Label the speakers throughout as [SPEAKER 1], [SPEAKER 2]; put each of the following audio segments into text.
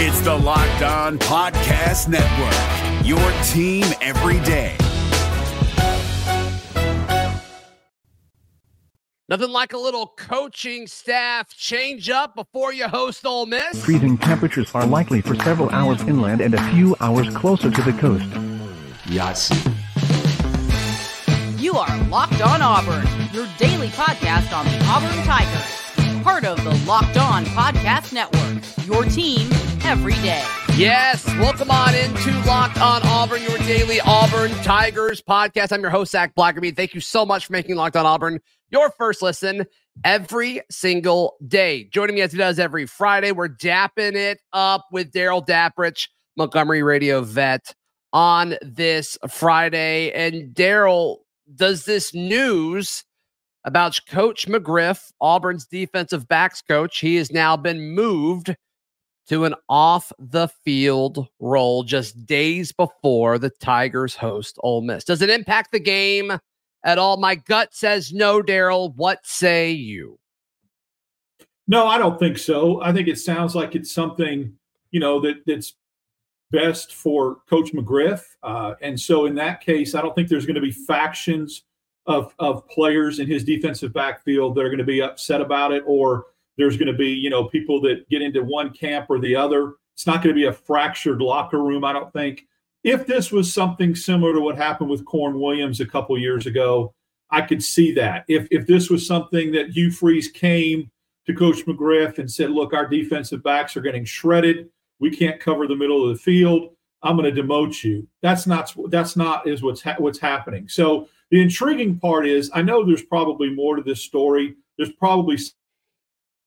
[SPEAKER 1] It's the Locked On Podcast Network, your team every day.
[SPEAKER 2] Nothing like a little coaching staff change up before you host Ole Miss.
[SPEAKER 3] Freezing temperatures are likely for several hours inland and a few hours closer to the coast.
[SPEAKER 4] Yes.
[SPEAKER 5] You are Locked On Auburn, your daily podcast on the Auburn Tigers. Part of the Locked On Podcast Network, your team every day.
[SPEAKER 2] Yes, welcome on into Locked On Auburn, your daily Auburn Tigers podcast. I'm your host, Zac Blackerby. Thank you so much for making Locked On Auburn your first listen every single day. Joining me as he does every Friday, we're dapping it up with Darrell Daprich, Montgomery radio vet, on this Friday. And Darrell, does this news about Coach McGriff, Auburn's defensive backs coach, he has now been moved to an off the field role just days before the Tigers host Ole Miss. Does it impact the game at all? My gut says no, Darrell. What say you?
[SPEAKER 6] No, I don't think so. I think it sounds like it's something, you know, that that's best for Coach McGriff. Uh, and so in that case, I don't think there's going to be factions of, of players in his defensive backfield that are going to be upset about it, or there's going to be, you know, people that get into one camp or the other. It's not going to be a fractured locker room, I don't think. If this was something similar to what happened with Carnell Williams a couple years ago, I could see that. If if this was something that Hugh Freeze came to Coach McGriff and said, "Look, our defensive backs are getting shredded we can't cover the middle of the field. I'm going to demote you. That's not that's not is what's ha- what's happening. So the intriguing part is I know there's probably more to this story. There's probably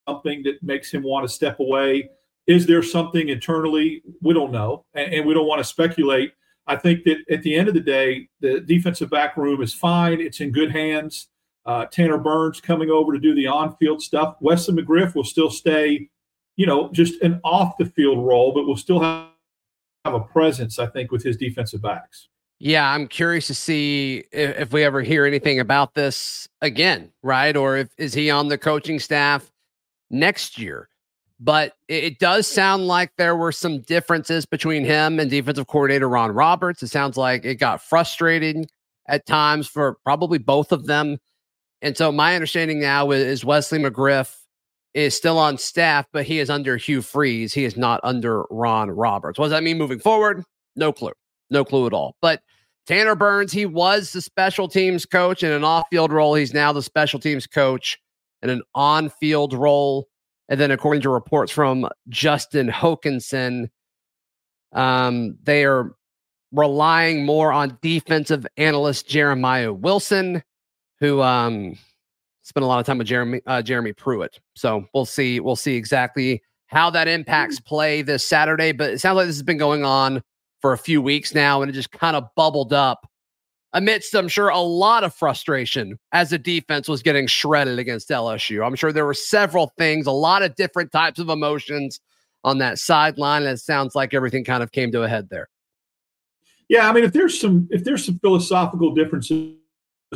[SPEAKER 6] something that makes him want to step away. Is there something internally? We don't know, and, and we don't want to speculate. I think that at the end of the day, the defensive back room is fine. It's in good hands. Uh, Tanner Burns coming over to do the on-field stuff. Wesley McGriff will still stay you know, just an off the field role, but will still have, have a presence, I think, with his defensive backs.
[SPEAKER 2] Yeah, I'm curious to see if, if, we ever hear anything about this again, right? Or if is he on the coaching staff next year? But it, it does sound like there were some differences between him and defensive coordinator Ron Roberts. It sounds like it got frustrating at times for probably both of them. And so my understanding now is Wesley McGriff is still on staff, but he is under Hugh Freeze. He is not under Ron Roberts. What does that mean moving forward? No clue. No clue at all. But Tanner Burns, he was the special teams coach in an off field role. He's now the special teams coach in an on field role. And then, according to reports from Justin Hokanson, um, they are relying more on defensive analyst Jeremiah Wilson, who um, spent a lot of time with Jeremy uh, Jeremy Pruitt. So we'll see we'll see exactly how that impacts mm. play this Saturday. But it sounds like this has been going on for a few weeks now, and it just kind of bubbled up amidst, I'm sure, a lot of frustration as the defense was getting shredded against LSU. I'm sure there were several things, a lot of different types of emotions on that sideline, and it sounds like everything kind of came to a head there.
[SPEAKER 6] Yeah, I mean, if there's some if there's some philosophical differences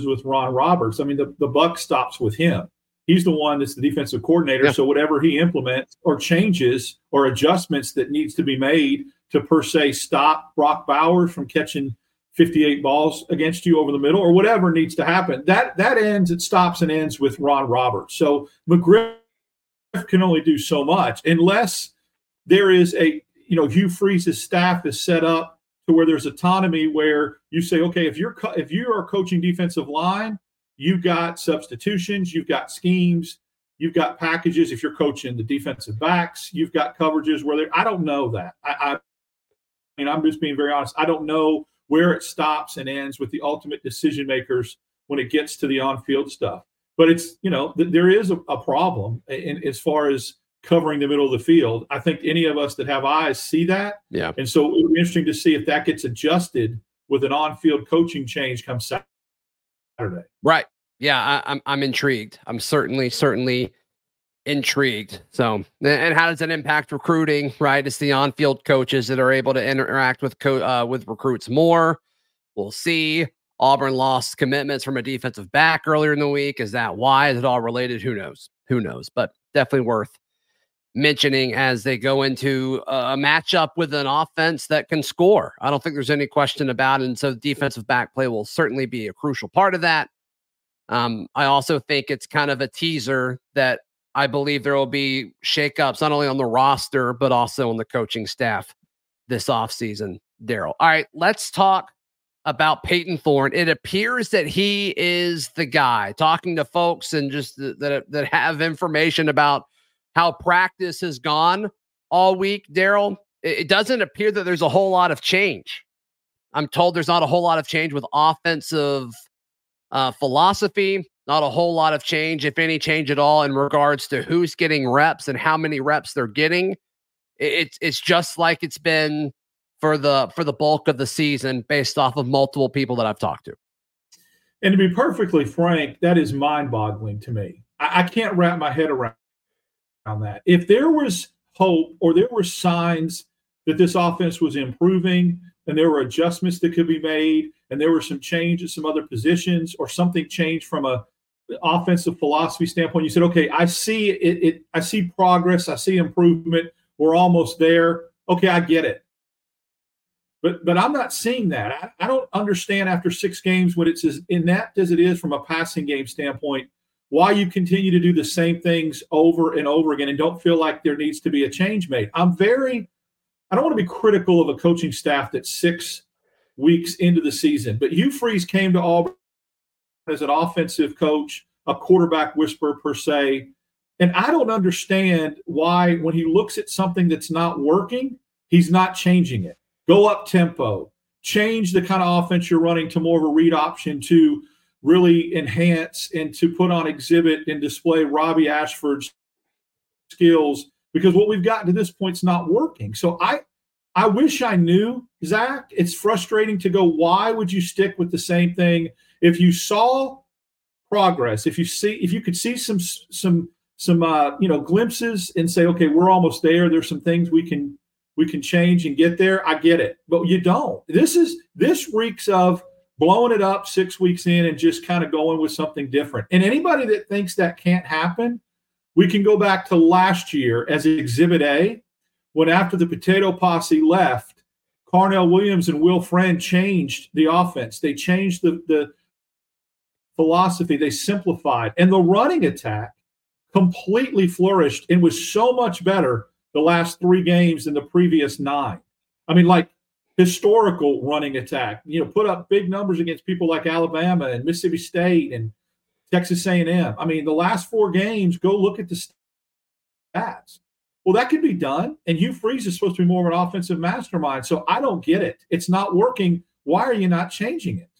[SPEAKER 6] with Ron Roberts. I mean, the, the buck stops with him. He's the one that's the defensive coordinator. Yeah. So whatever he implements or changes or adjustments that needs to be made to per se stop Brock Bowers from catching 58 balls against you over the middle or whatever needs to happen. That that ends, it stops and ends with Ron Roberts. So McGriff can only do so much unless there is a, you know, Hugh Freeze's staff is set up to where there's autonomy where you say, okay, if you're co- if you are coaching defensive line, you've got substitutions, you've got schemes, you've got packages. If you're coaching the defensive backs, you've got coverages where they I don't know that. I, I mean, I'm just being very honest. I don't know where it stops and ends with the ultimate decision makers when it gets to the on-field stuff. But it's you know th- there is a, a problem in, as far as covering the middle of the field. I think any of us that have eyes see that.
[SPEAKER 2] Yeah.
[SPEAKER 6] And so it would be interesting to see if that gets adjusted with an on-field coaching change come Saturday.
[SPEAKER 2] Right. Yeah, I, I'm I'm intrigued. I'm certainly certainly intrigued. So, and how does that impact recruiting? Right, it's the on-field coaches that are able to interact with co- uh, with recruits more. We'll see. Auburn lost commitments from a defensive back earlier in the week. Is that why? Is it all related? Who knows? Who knows? But definitely worth mentioning as they go into a matchup with an offense that can score. I don't think there's any question about it. And so defensive back play will certainly be a crucial part of that. Um, I also think it's kind of a teaser that I believe there will be shakeups not only on the roster, but also on the coaching staff this offseason, Darrell. All right, let's talk about Payton Thorne. It appears that he is the guy talking to folks and just that, that have information about how practice has gone all week, Darrell. It doesn't appear that there's a whole lot of change. I'm told there's not a whole lot of change with offensive uh, philosophy. Not a whole lot of change, if any change at all, in regards to who's getting reps and how many reps they're getting. It's it's just like it's been for the for the bulk of the season, based off of multiple people that I've talked to.
[SPEAKER 6] And to be perfectly frank, that is mind-boggling to me. I, I can't wrap my head around, that. If there was hope or there were signs that this offense was improving and there were adjustments that could be made and there were some change at some other positions or something changed from a offensive philosophy standpoint you said okay i see it, it i see progress i see improvement we're almost there. Okay i get it. But but i'm not seeing that. I, I don't understand after six games when it's as inept as it is from a passing game standpoint why you continue to do the same things over and over again and don't feel like there needs to be a change made. I'm very i don't want to be critical of a coaching staff that's six weeks into the season. But Hugh Freeze came to Auburn as an offensive coach, a quarterback whisperer per se. And I don't understand why, when he looks at something that's not working, he's not changing it. Go up tempo, change the kind of offense you're running to more of a read option to really enhance and to put on exhibit and display Robbie Ashford's skills because what we've gotten to this point is not working. So I I wish I knew, Zac. It's frustrating to go, why would you stick with the same thing? If you saw progress, if you see if you could see some some some uh, you know glimpses and say, okay, we're almost there. There's some things we can we can change and get there. I get it. But you don't. This is this reeks of blowing it up six weeks in and just kind of going with something different. And anybody that thinks that can't happen, we can go back to last year as exhibit A when after the potato posse left, Carnell Williams and Will Friend changed the offense. They changed the, the philosophy. They simplified. And the running attack completely flourished and was so much better the last three games than the previous nine. I mean, like historical running attack. You know, put up big numbers against people like Alabama and Mississippi State and Texas A&M. I mean, the last four games, go look at the stats. Well, that could be done. And Hugh Freeze is supposed to be more of an offensive mastermind. So I don't get it. It's not working. Why are you not changing it?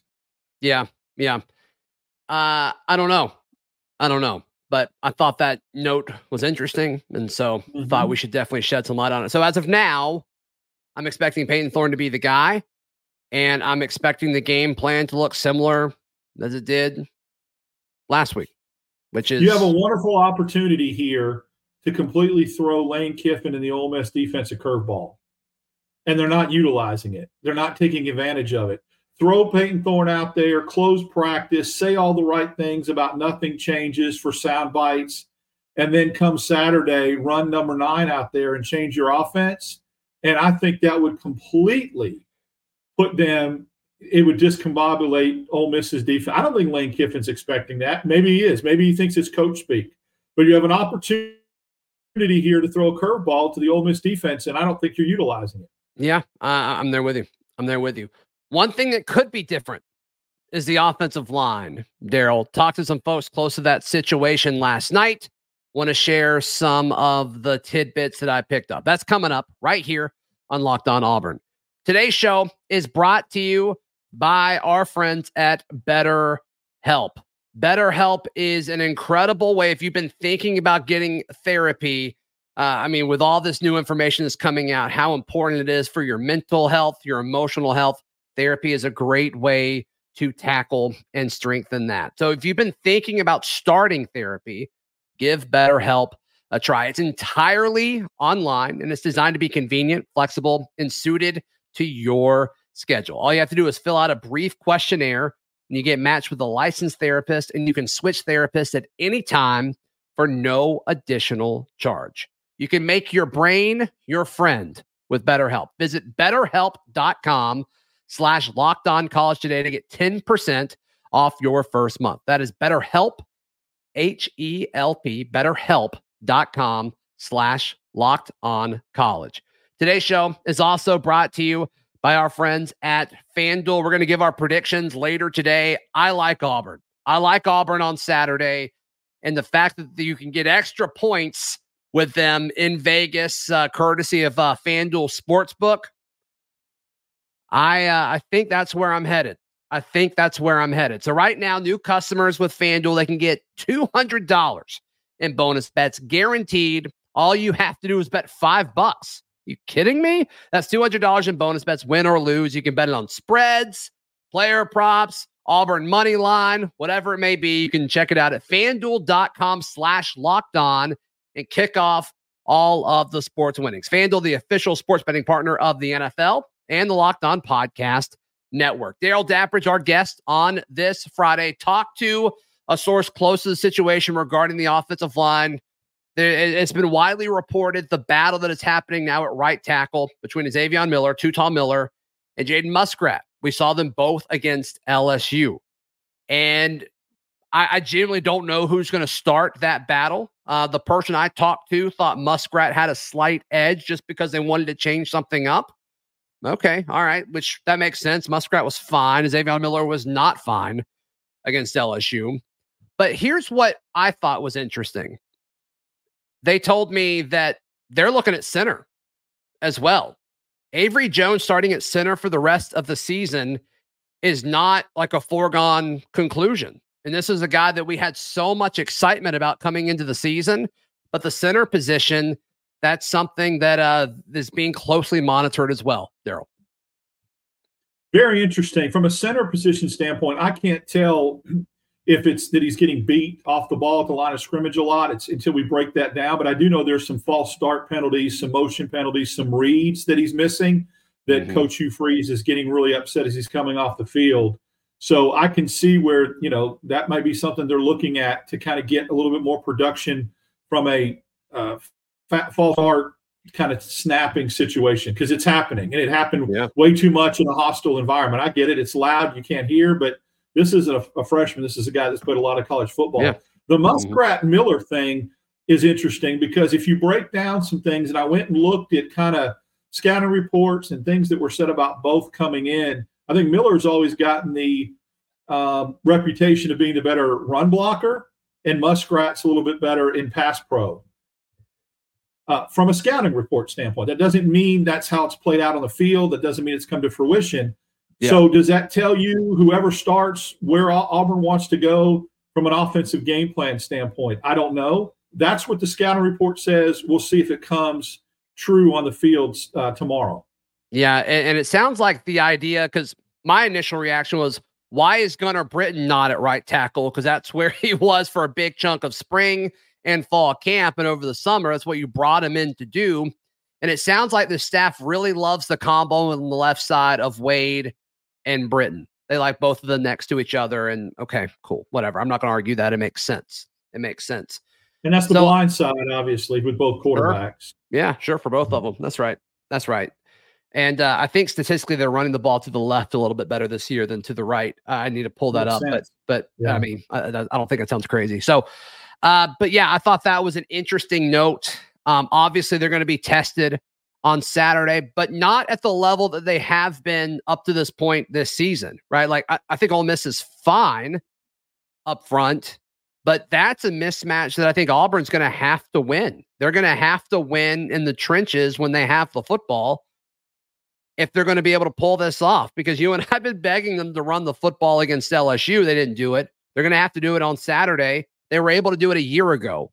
[SPEAKER 2] Yeah. Yeah. Uh, I don't know. I don't know. But I thought that note was interesting. And so mm-hmm. thought we should definitely shed some light on it. So as of now, I'm expecting Payton Thorne to be the guy. And I'm expecting the game plan to look similar as it did last week, which is
[SPEAKER 6] you have a wonderful opportunity here to completely throw Lane Kiffin and the Ole Miss defense a curveball. And they're not utilizing it. They're not taking advantage of it. Throw Payton Thorne out there, close practice, say all the right things about nothing changes for sound bites, and then come Saturday, run number nine out there and change your offense. And I think that would completely put them, it would discombobulate Ole Miss's defense. I don't think Lane Kiffin's expecting that. Maybe he is. Maybe he thinks it's coach speak. But you have an opportunity here to throw a curveball to the Ole Miss defense, and I don't think you're utilizing it.
[SPEAKER 2] Yeah, uh, I'm there with you. I'm there with you. One thing that could be different is the offensive line. Darrell talked to some folks close to that situation last night. Want to share some of the tidbits that I picked up. That's coming up right here on Locked On Auburn. Today's show is brought to you by our friends at Better Help. BetterHelp is an incredible way. If you've been thinking about getting therapy, uh, I mean, with all this new information that's coming out, how important it is for your mental health, your emotional health, therapy is a great way to tackle and strengthen that. So if you've been thinking about starting therapy, give BetterHelp a try. It's entirely online and it's designed to be convenient, flexible, and suited to your schedule. All you have to do is fill out a brief questionnaire and you get matched with a licensed therapist, and you can switch therapists at any time for no additional charge. You can make your brain your friend with BetterHelp. Visit betterhelp.com slash locked on college today to get 10% off your first month. That is BetterHelp, H E L P, betterhelp.com slash locked on college. Today's show is also brought to you by our friends at FanDuel. We're going to give our predictions later today. I like Auburn. I like Auburn on Saturday. And the fact that you can get extra points with them in Vegas, uh, courtesy of uh, FanDuel Sportsbook, I uh, I think that's where I'm headed. I think that's where I'm headed. So right now, new customers with FanDuel, they can get $200 in bonus bets guaranteed. All you have to do is bet five bucks. You kidding me? That's $200 in bonus bets, win or lose. You can bet it on spreads, player props, Auburn money line, whatever it may be. You can check it out at fanduel.com slash locked on and kick off all of the sports winnings. FanDuel, the official sports betting partner of the NFL and the Locked On Podcast Network. Darrell Daprich, our guest on this Friday, talked to a source close to the situation regarding the offensive line. It's been widely reported the battle that is happening now at right tackle between Izavion Miller, Tutal Miller, and Jaden Muskrat. We saw them both against LSU. And I, I genuinely don't know who's going to start that battle. Uh, the person I talked to thought Muskrat had a slight edge just because they wanted to change something up. Okay, all right, which that makes sense. Muskrat was fine. Izavion Miller was not fine against LSU. But here's what I thought was interesting. They told me that they're looking at center as well. Avery Jones starting at center for the rest of the season is not like a foregone conclusion. And this is a guy that we had so much excitement about coming into the season, but the center position, that's something that uh, is being closely monitored as well, Darrell.
[SPEAKER 6] Very interesting. From a center position standpoint, I can't tell if it's that he's getting beat off the ball at the line of scrimmage a lot. It's until we break that down. But I do know there's some false start penalties, some motion penalties, some reads that he's missing that mm-hmm. Coach Hugh Freeze is getting really upset as he's coming off the field. So I can see where, you know, that might be something they're looking at to kind of get a little bit more production from a uh, false start kind of snapping situation because it's happening and it happened yeah. way too much in a hostile environment. I get it. It's loud. You can't hear, but this is a, a freshman. This is a guy that's played a lot of college football. Yeah. The Muskrat Miller thing is interesting because if you break down some things, and I went and looked at kind of scouting reports and things that were said about both coming in, I think Miller's always gotten the um, reputation of being the better run blocker, and Muskrat's a little bit better in pass pro. Uh, from a scouting report standpoint, that doesn't mean that's how it's played out on the field. That doesn't mean it's come to fruition. Yeah. So, does that tell you whoever starts where Auburn wants to go from an offensive game plan standpoint? I don't know. That's what the scouting report says. We'll see if it comes true on the fields uh, tomorrow.
[SPEAKER 2] Yeah, and, and, it sounds like the idea because my initial reaction was, why is Gunnar Britton not at right tackle? Because that's where he was for a big chunk of spring and fall camp and over the summer. That's what you brought him in to do. And it sounds like the staff really loves the combo on the left side of Wade and Britton. They like both of them next to each other. And okay, cool, whatever. I'm not going to argue that. It makes sense. It makes sense.
[SPEAKER 6] And that's the so, blind side, obviously, with both quarterbacks.
[SPEAKER 2] Sure. Yeah, sure, for both of them. That's right. That's right. And uh, I think statistically they're running the ball to the left a little bit better this year than to the right. Uh, I need to pull that Makes up, sense. but but yeah. I mean I, I, don't think it sounds crazy. So, uh, but yeah, I thought that was an interesting note. Um, obviously, they're going to be tested on Saturday, but not at the level that they have been up to this point this season, right? Like I, I think Ole Miss is fine up front, but that's a mismatch that I think Auburn's going to have to win. They're going to have to win in the trenches when they have the football if they're going to be able to pull this off because you and I've been begging them to run the football against LSU. They didn't do it. They're going to have to do it on Saturday. They were able to do it a year ago.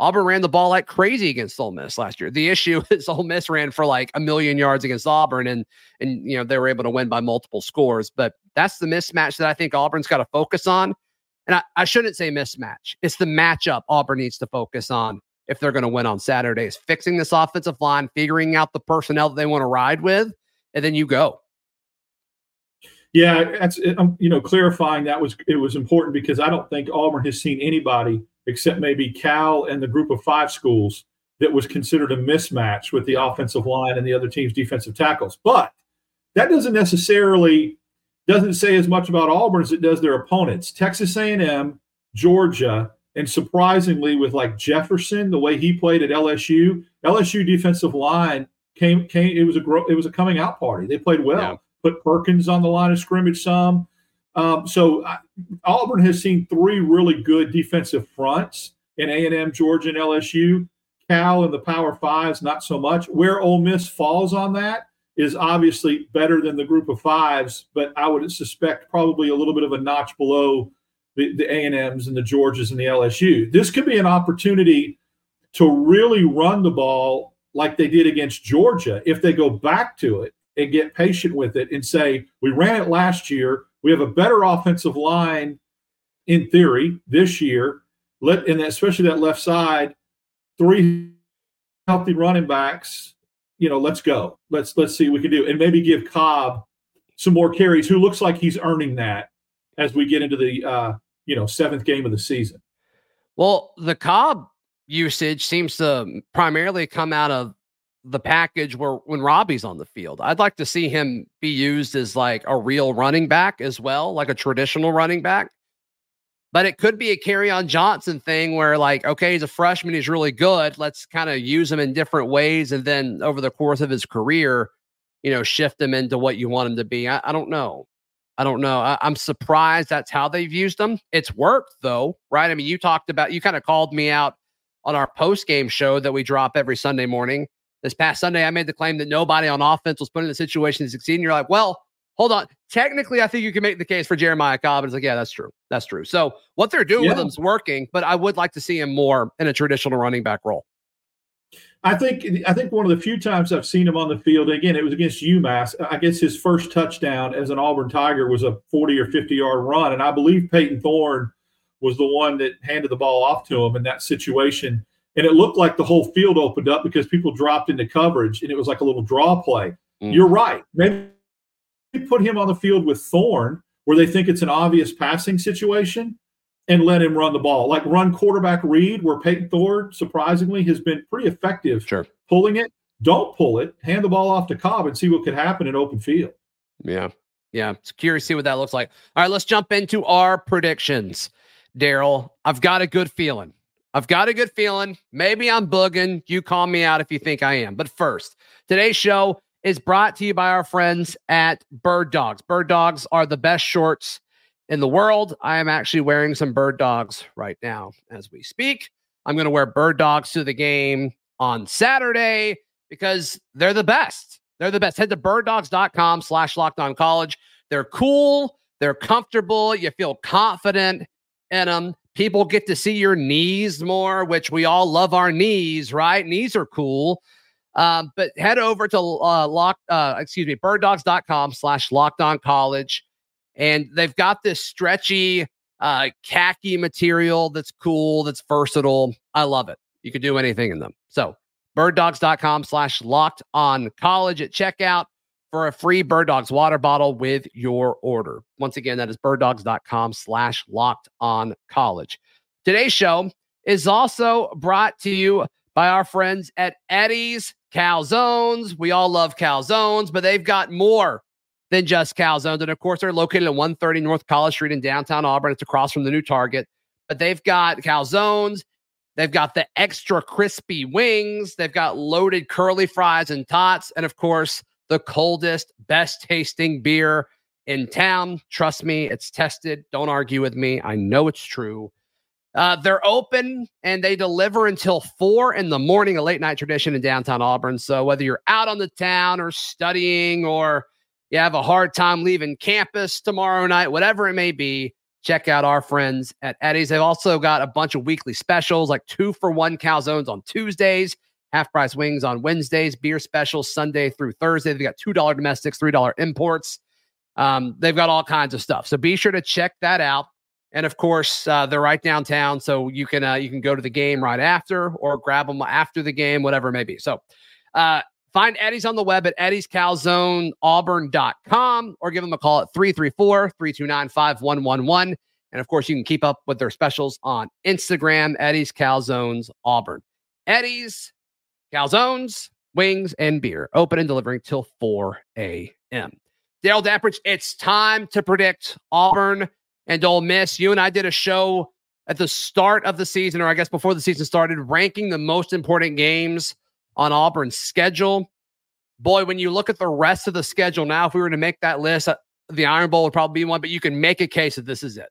[SPEAKER 2] Auburn ran the ball like crazy against Ole Miss last year. The issue is Ole Miss ran for like a million yards against Auburn, and and you know they were able to win by multiple scores. But that's the mismatch that I think Auburn's got to focus on. And I, I shouldn't say mismatch; it's the matchup Auburn needs to focus on if they're going to win on Saturdays. Fixing this offensive line, figuring out the personnel that they want to ride with, and then you go.
[SPEAKER 6] Yeah, that's um, you know clarifying that was it was important because I don't think Auburn has seen anybody except maybe Cal and the group of five schools that was considered a mismatch with the offensive line and the other team's defensive tackles. But that doesn't necessarily doesn't say as much about Auburn as it does their opponents. Texas A&M, Georgia, and surprisingly with like Jefferson, the way he played at LSU, LSU defensive line came came it was a it was a coming out party. They played well. Yeah. Put Perkins on the line of scrimmage some. Um, so I, Auburn has seen three really good defensive fronts in A&M, Georgia, and LSU. Cal and the Power Fives, not so much. Where Ole Miss falls on that is obviously better than the group of fives, but I would suspect probably a little bit of a notch below the, A&Ms and the Georgias and the LSU. This could be an opportunity to really run the ball like they did against Georgia if they go back to it and get patient with it and say, we ran it last year. We have a better offensive line in theory this year. Let and especially that left side three healthy running backs. You know, let's go. Let's let's see what we can do, and maybe give Cobb some more carries. Who looks like he's earning that as we get into the uh, you know seventh game of the season.
[SPEAKER 2] Well, the Cobb usage seems to primarily come out of the package where when Robbie's on the field. I'd like to see him be used as like a real running back as well, like a traditional running back. But it could be a Kerryon Johnson thing where, like, okay, he's a freshman, he's really good. Let's kind of use him in different ways. And then over the course of his career, you know, shift him into what you want him to be. I, I don't know. I don't know. I, am surprised that's how they've used him. It's worked though, right? I mean, you talked about, you kind of called me out on our post game show that we drop every Sunday morning. This past Sunday, I made the claim that nobody on offense was put in the situation to succeed. And you're like, well, hold on. Technically, I think you can make the case for Jeremiah Cobb. It's like, yeah, that's true. That's true. So what they're doing yeah. with him is working, but I would like to see him more in a traditional running back role.
[SPEAKER 6] I think I think one of the few times I've seen him on the field, again, it was against UMass. I guess his first touchdown as an Auburn Tiger was a 40 or 50 yard run. And I believe Payton Thorne was the one that handed the ball off to him in that situation. And it looked like the whole field opened up because people dropped into coverage and it was like a little draw play. Mm. You're right. Maybe put him on the field with Thorne where they think it's an obvious passing situation and let him run the ball. Like run quarterback read, where Payton Thorne surprisingly has been pretty effective
[SPEAKER 2] sure.
[SPEAKER 6] pulling it. Don't pull it. Hand the ball off to Cobb and see what could happen in open field.
[SPEAKER 2] Yeah. Yeah. It's curious to see what that looks like. All right, let's jump into our predictions. Darrell, I've got a good feeling. I've got a good feeling. Maybe I'm bugging. You call me out if you think I am. But first, today's show is brought to you by our friends at Bird Dogs. Bird Dogs are the best shorts in the world. I am actually wearing some Bird Dogs right now as we speak. I'm going to wear Bird Dogs to the game on Saturday because they're the best. They're the best. Head to birddogs.com slash locked on college. They're cool. They're comfortable. You feel confident in them. People get to see your knees more, which we all love our knees, right? Knees are cool. Um, but head over to uh, lock, uh, excuse me, birddogs.com slash locked on college. And they've got this stretchy uh, khaki material that's cool, that's versatile. I love it. You can do anything in them. So birddogs.com slash locked on college at checkout for a free Bird Dogs water bottle with your order. Once again, that is birddogs.com slash locked on college. Today's show is also brought to you by our friends at Eddie's calzones. We all love calzones, but they've got more than just calzones. And of course, they're located at 130 North College Street in downtown Auburn. It's across from the new Target. But they've got calzones. They've got the extra crispy wings. They've got loaded curly fries and tots. And of course, the coldest, best tasting beer in town. Trust me, it's tested. Don't argue with me. I know it's true. Uh, they're open and they deliver until four in the morning, a late night tradition in downtown Auburn. So whether you're out on the town or studying or you have a hard time leaving campus tomorrow night, whatever it may be, check out our friends at Eddie's. They've also got a bunch of weekly specials like two for one calzones on Tuesdays, half price wings on Wednesdays, beer specials Sunday through Thursday. They've got $2 domestics, $3 imports. Um, they've got all kinds of stuff. So be sure to check that out. And of course, uh, they're right downtown, so you can uh, you can go to the game right after, or grab them after the game, whatever it may be. So, uh, find Eddie's on the web at eddiescalzoneauburn.com or give them a call at 334-329-5111. And of course, you can keep up with their specials on Instagram, Eddie's Calzones Auburn. Eddie's calzones, wings, and beer. Open and delivering till 4 a.m. Dale Daprich, it's time to predict Auburn and Ole Miss. You and I did a show at the start of the season, or I guess before the season started, ranking the most important games on Auburn's schedule. Boy, when you look at the rest of the schedule now, if we were to make that list, uh, the Iron Bowl would probably be one, but you can make a case that this is it.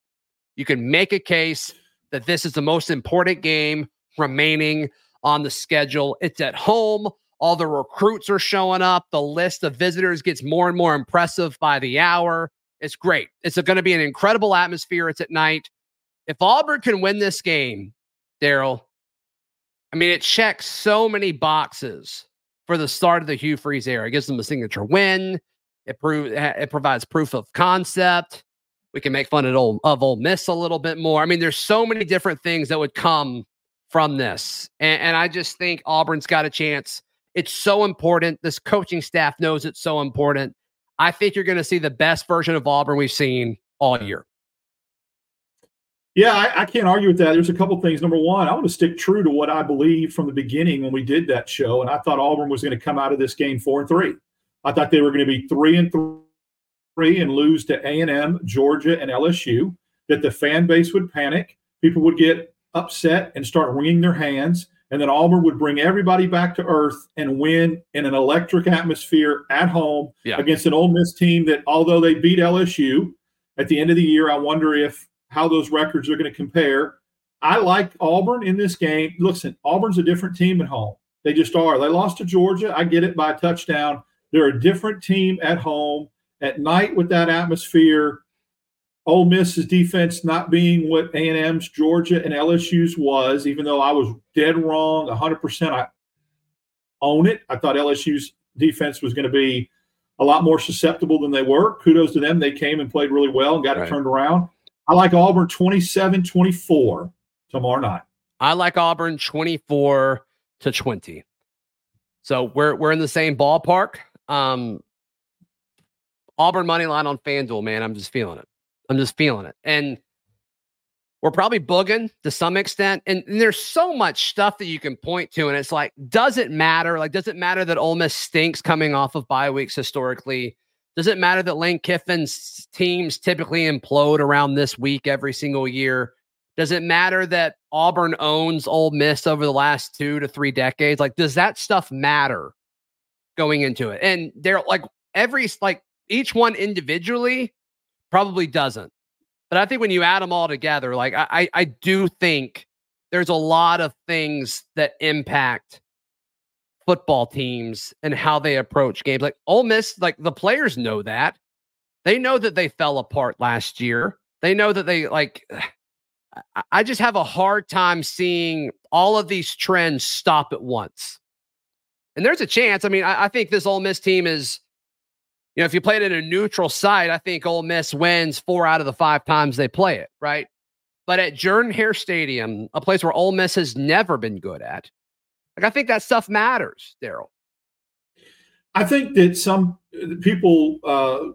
[SPEAKER 2] You can make a case that this is the most important game remaining on the schedule. It's at home. All the recruits are showing up. The list of visitors gets more and more impressive by the hour. It's great. It's going to be an incredible atmosphere. It's at night. If Auburn can win this game, Darrell, I mean, it checks so many boxes for the start of the Hugh Freeze era. It gives them a signature win. It proves it provides proof of concept. We can make fun of Ole, of Ole Miss a little bit more. I mean, there's so many different things that would come from this. And, and I just think Auburn's got a chance. It's so important. This coaching staff knows it's so important. I think you're going to see the best version of Auburn we've seen all year.
[SPEAKER 6] Yeah, I, I, can't argue with that. There's a couple things. Number one, I want to stick true to what I believe from the beginning when we did that show, and I thought Auburn was going to come out of this game four and three. I thought they were going to be three and three and lose to A and M, Georgia, and LSU. That the fan base would panic, people would get upset and start wringing their hands, and then Auburn would bring everybody back to earth and win in an electric atmosphere at home yeah. against an Ole Miss team that, although they beat LSU at the end of the year, I wonder if how those records are going to compare. I like Auburn in this game. Listen, Auburn's a different team at home. They just are. They lost to Georgia. I get it by a touchdown. They're a different team at home at night with that atmosphere. Ole Miss's defense not being what A&M's, Georgia, and LSU's was, even though I was dead wrong 100%. I own it. I thought LSU's defense was going to be a lot more susceptible than they were. Kudos to them. They came and played really well and got right. it turned around. I like Auburn 27 24 tomorrow night.
[SPEAKER 2] I like Auburn 24 to 20. So we're we're in the same ballpark. Um, Auburn money line on FanDuel, man. I'm just feeling it. I'm just feeling it. And we're probably booging to some extent. And, and, there's so much stuff that you can point to. And it's like, does it matter? Like, does it matter that Ole Miss stinks coming off of bye weeks historically? Does it matter that Lane Kiffin's teams typically implode around this week every single year? Does it matter that Auburn owns Ole Miss over the last two to three decades? Like, does that stuff matter going into it. And they're like every like each one individually probably doesn't. But I think when you add them all together, like I I do think there's a lot of things that impact football teams and how they approach games. Like Ole Miss, like the players know that. They know that they fell apart last year. They know that they like I just have a hard time seeing all of these trends stop at once. And there's a chance. I mean, I, I think this Ole Miss team is, you know, if you play it in a neutral site, I think Ole Miss wins four out of the five times they play it, right? But at Jordan Hare Stadium, a place where Ole Miss has never been good at, like I think that stuff matters, Darrell.
[SPEAKER 6] I think that some people uh,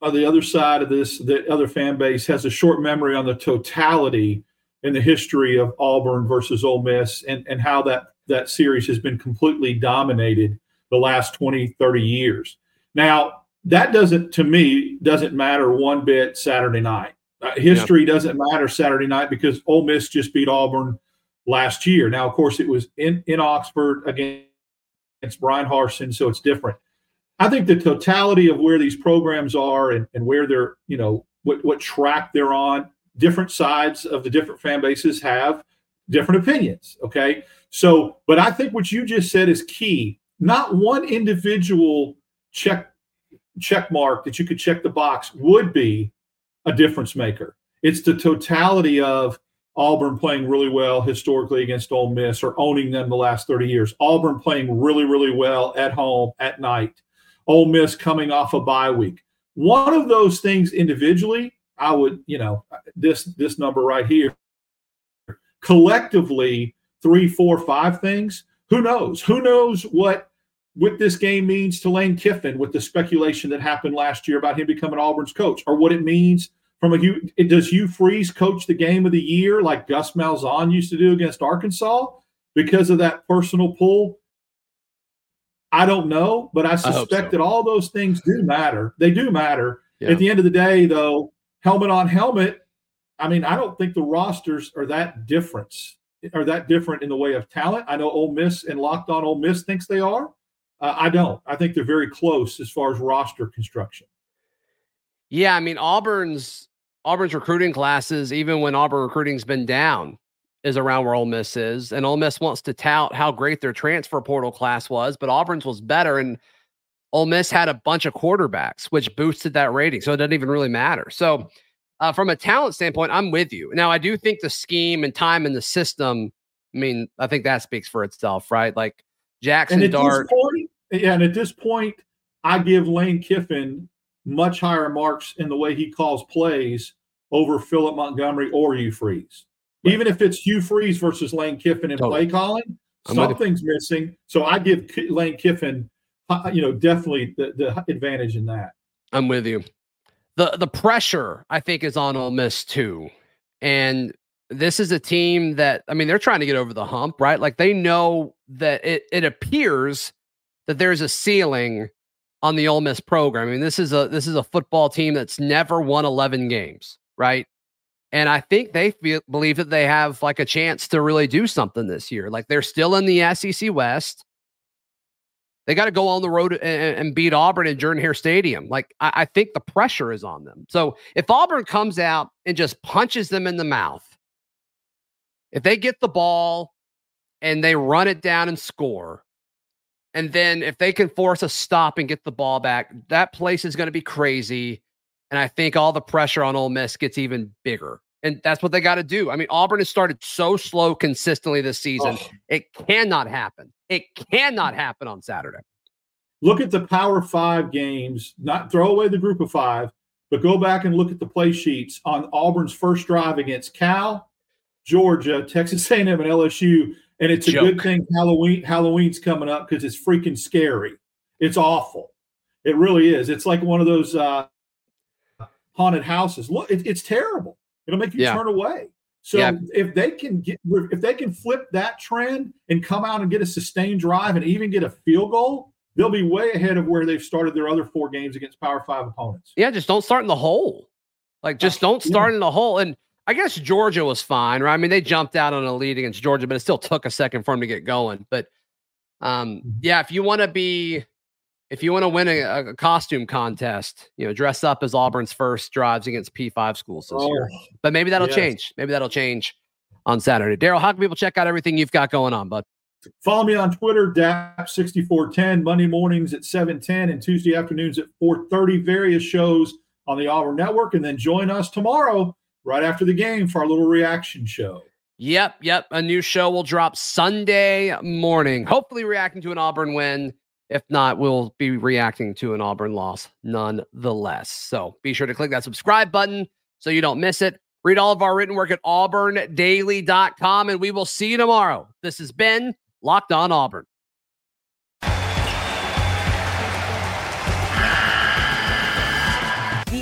[SPEAKER 6] on the other side of this, the other fan base has a short memory on the totality in the history of Auburn versus Ole Miss and, and how that that series has been completely dominated the last 20, 30 years. Now, that doesn't, to me, doesn't matter one bit Saturday night. Uh, history yeah. doesn't matter Saturday night because Ole Miss just beat Auburn last year. Now, of course, it was in, in Oxford against Bryan Harsin, so it's different. I think the totality of where these programs are and, and where they're, you know, what, what track they're on, different sides of the different fan bases have different opinions. Okay. So, but I think what you just said is key. Not one individual check check mark that you could check the box would be a difference maker. It's the totality of Auburn playing really well historically against Ole Miss or owning them the last 30 years. Auburn playing really, really well at home at night. Ole Miss coming off a bye week. One of those things individually, I would, you know, this this number right here collectively three, four, five things. Who knows? Who knows what what this game means to Lane Kiffin with the speculation that happened last year about him becoming Auburn's coach, or what it means from a you, does Hugh Freeze coach the game of the year like Gus Malzahn used to do against Arkansas because of that personal pull? I don't know, but I suspect
[SPEAKER 2] so.
[SPEAKER 6] that all those things do matter. They do matter.
[SPEAKER 2] Yeah.
[SPEAKER 6] At the end of the day, though, helmet on helmet, I mean, I don't think the rosters are that difference are that different in the way of talent. I know Ole Miss and Locked On Ole Miss thinks they are. Uh, I don't. I think they're very close as far as roster construction.
[SPEAKER 2] Yeah, I mean Auburn's Auburn's recruiting classes, even when Auburn recruiting's been down, is around where Ole Miss is, and Ole Miss wants to tout how great their transfer portal class was, but Auburn's was better, and Ole Miss had a bunch of quarterbacks, which boosted that rating, so it doesn't even really matter. So, uh, from a talent standpoint, I'm with you. Now, I do think the scheme and time in the system. I mean, I think that speaks for itself, right? Like
[SPEAKER 6] Jaxson
[SPEAKER 2] Dart.
[SPEAKER 6] this point, yeah, and at this point, I give Lane Kiffin much higher marks in the way he calls plays over Philip Montgomery or Hugh Freeze. Even if it's Hugh Freeze versus Lane Kiffin in
[SPEAKER 2] Totally.
[SPEAKER 6] play calling,
[SPEAKER 2] I'm with you.
[SPEAKER 6] something's missing. So I give K- Lane Kiffin, uh, you know, definitely the, the advantage in that.
[SPEAKER 2] I'm with you. The the pressure I think is on Ole Miss too. And this is a team that I mean they're trying to get over the hump, right? Like they know that it it appears that there's a ceiling on the Ole Miss program. I mean this is a this is a football team that's never won 11 games, right? And I think they feel, believe that they have like a chance to really do something this year. Like they're still in the SEC West. They got to go on the road and, and beat Auburn at Jordan Hare Stadium. Like I, I think the pressure is on them. So if Auburn comes out and just punches them in the mouth, if they get the ball and they run it down and score, and then if they can force a stop and get the ball back, that place is going to be crazy. And I think all the pressure on Ole Miss gets even bigger. And that's what they got to do. I mean, Auburn has started so slow consistently this season.
[SPEAKER 6] Oh,
[SPEAKER 2] It cannot happen. It cannot happen on Saturday.
[SPEAKER 6] look at the Power Five games. Not throw away the Group of Five, but go back and look at the play sheets on Auburn's first drive against Cal, Georgia, Texas A&M, and LSU. And it's a
[SPEAKER 2] Joke.
[SPEAKER 6] good thing Halloween Halloween's coming up because it's freaking scary. It's awful. It really is. It's like one of those uh, haunted houses. Look, it, it's terrible. It'll make you
[SPEAKER 2] Yeah.
[SPEAKER 6] turn away. So
[SPEAKER 2] Yeah.
[SPEAKER 6] if they can get if they can flip that trend and come out and get a sustained drive and even get a field goal, they'll be way ahead of where they've started their other four games against Power Five opponents.
[SPEAKER 2] Yeah, just don't start in the hole. Like, just don't
[SPEAKER 6] Yeah.
[SPEAKER 2] start in the hole. And I guess Georgia was fine, right? I mean, they jumped out on a lead against Georgia, but it still took a second for them to get going. But um,
[SPEAKER 6] Mm-hmm.
[SPEAKER 2] yeah, if you want to be, if you want to win a, a costume contest, you know, dress up as Auburn's first drives against P5 schools this year. But maybe that'll
[SPEAKER 6] yes.
[SPEAKER 2] change. Maybe that'll change on Saturday. Darrell, how can people check out everything you've got going on, bud?
[SPEAKER 6] Follow me on Twitter, DAP6410, Monday mornings at 710 and Tuesday afternoons at 430. Various shows on the Auburn Network. And then join us tomorrow, right after the game, for our little reaction show.
[SPEAKER 2] Yep, yep. A new show will drop Sunday morning. Hopefully, reacting to an Auburn win. If not, we'll be reacting to an Auburn loss nonetheless. So be sure to click that subscribe button so you don't miss it. Read all of our written work at auburndaily.com, and we will see you tomorrow. This has been Locked On Auburn.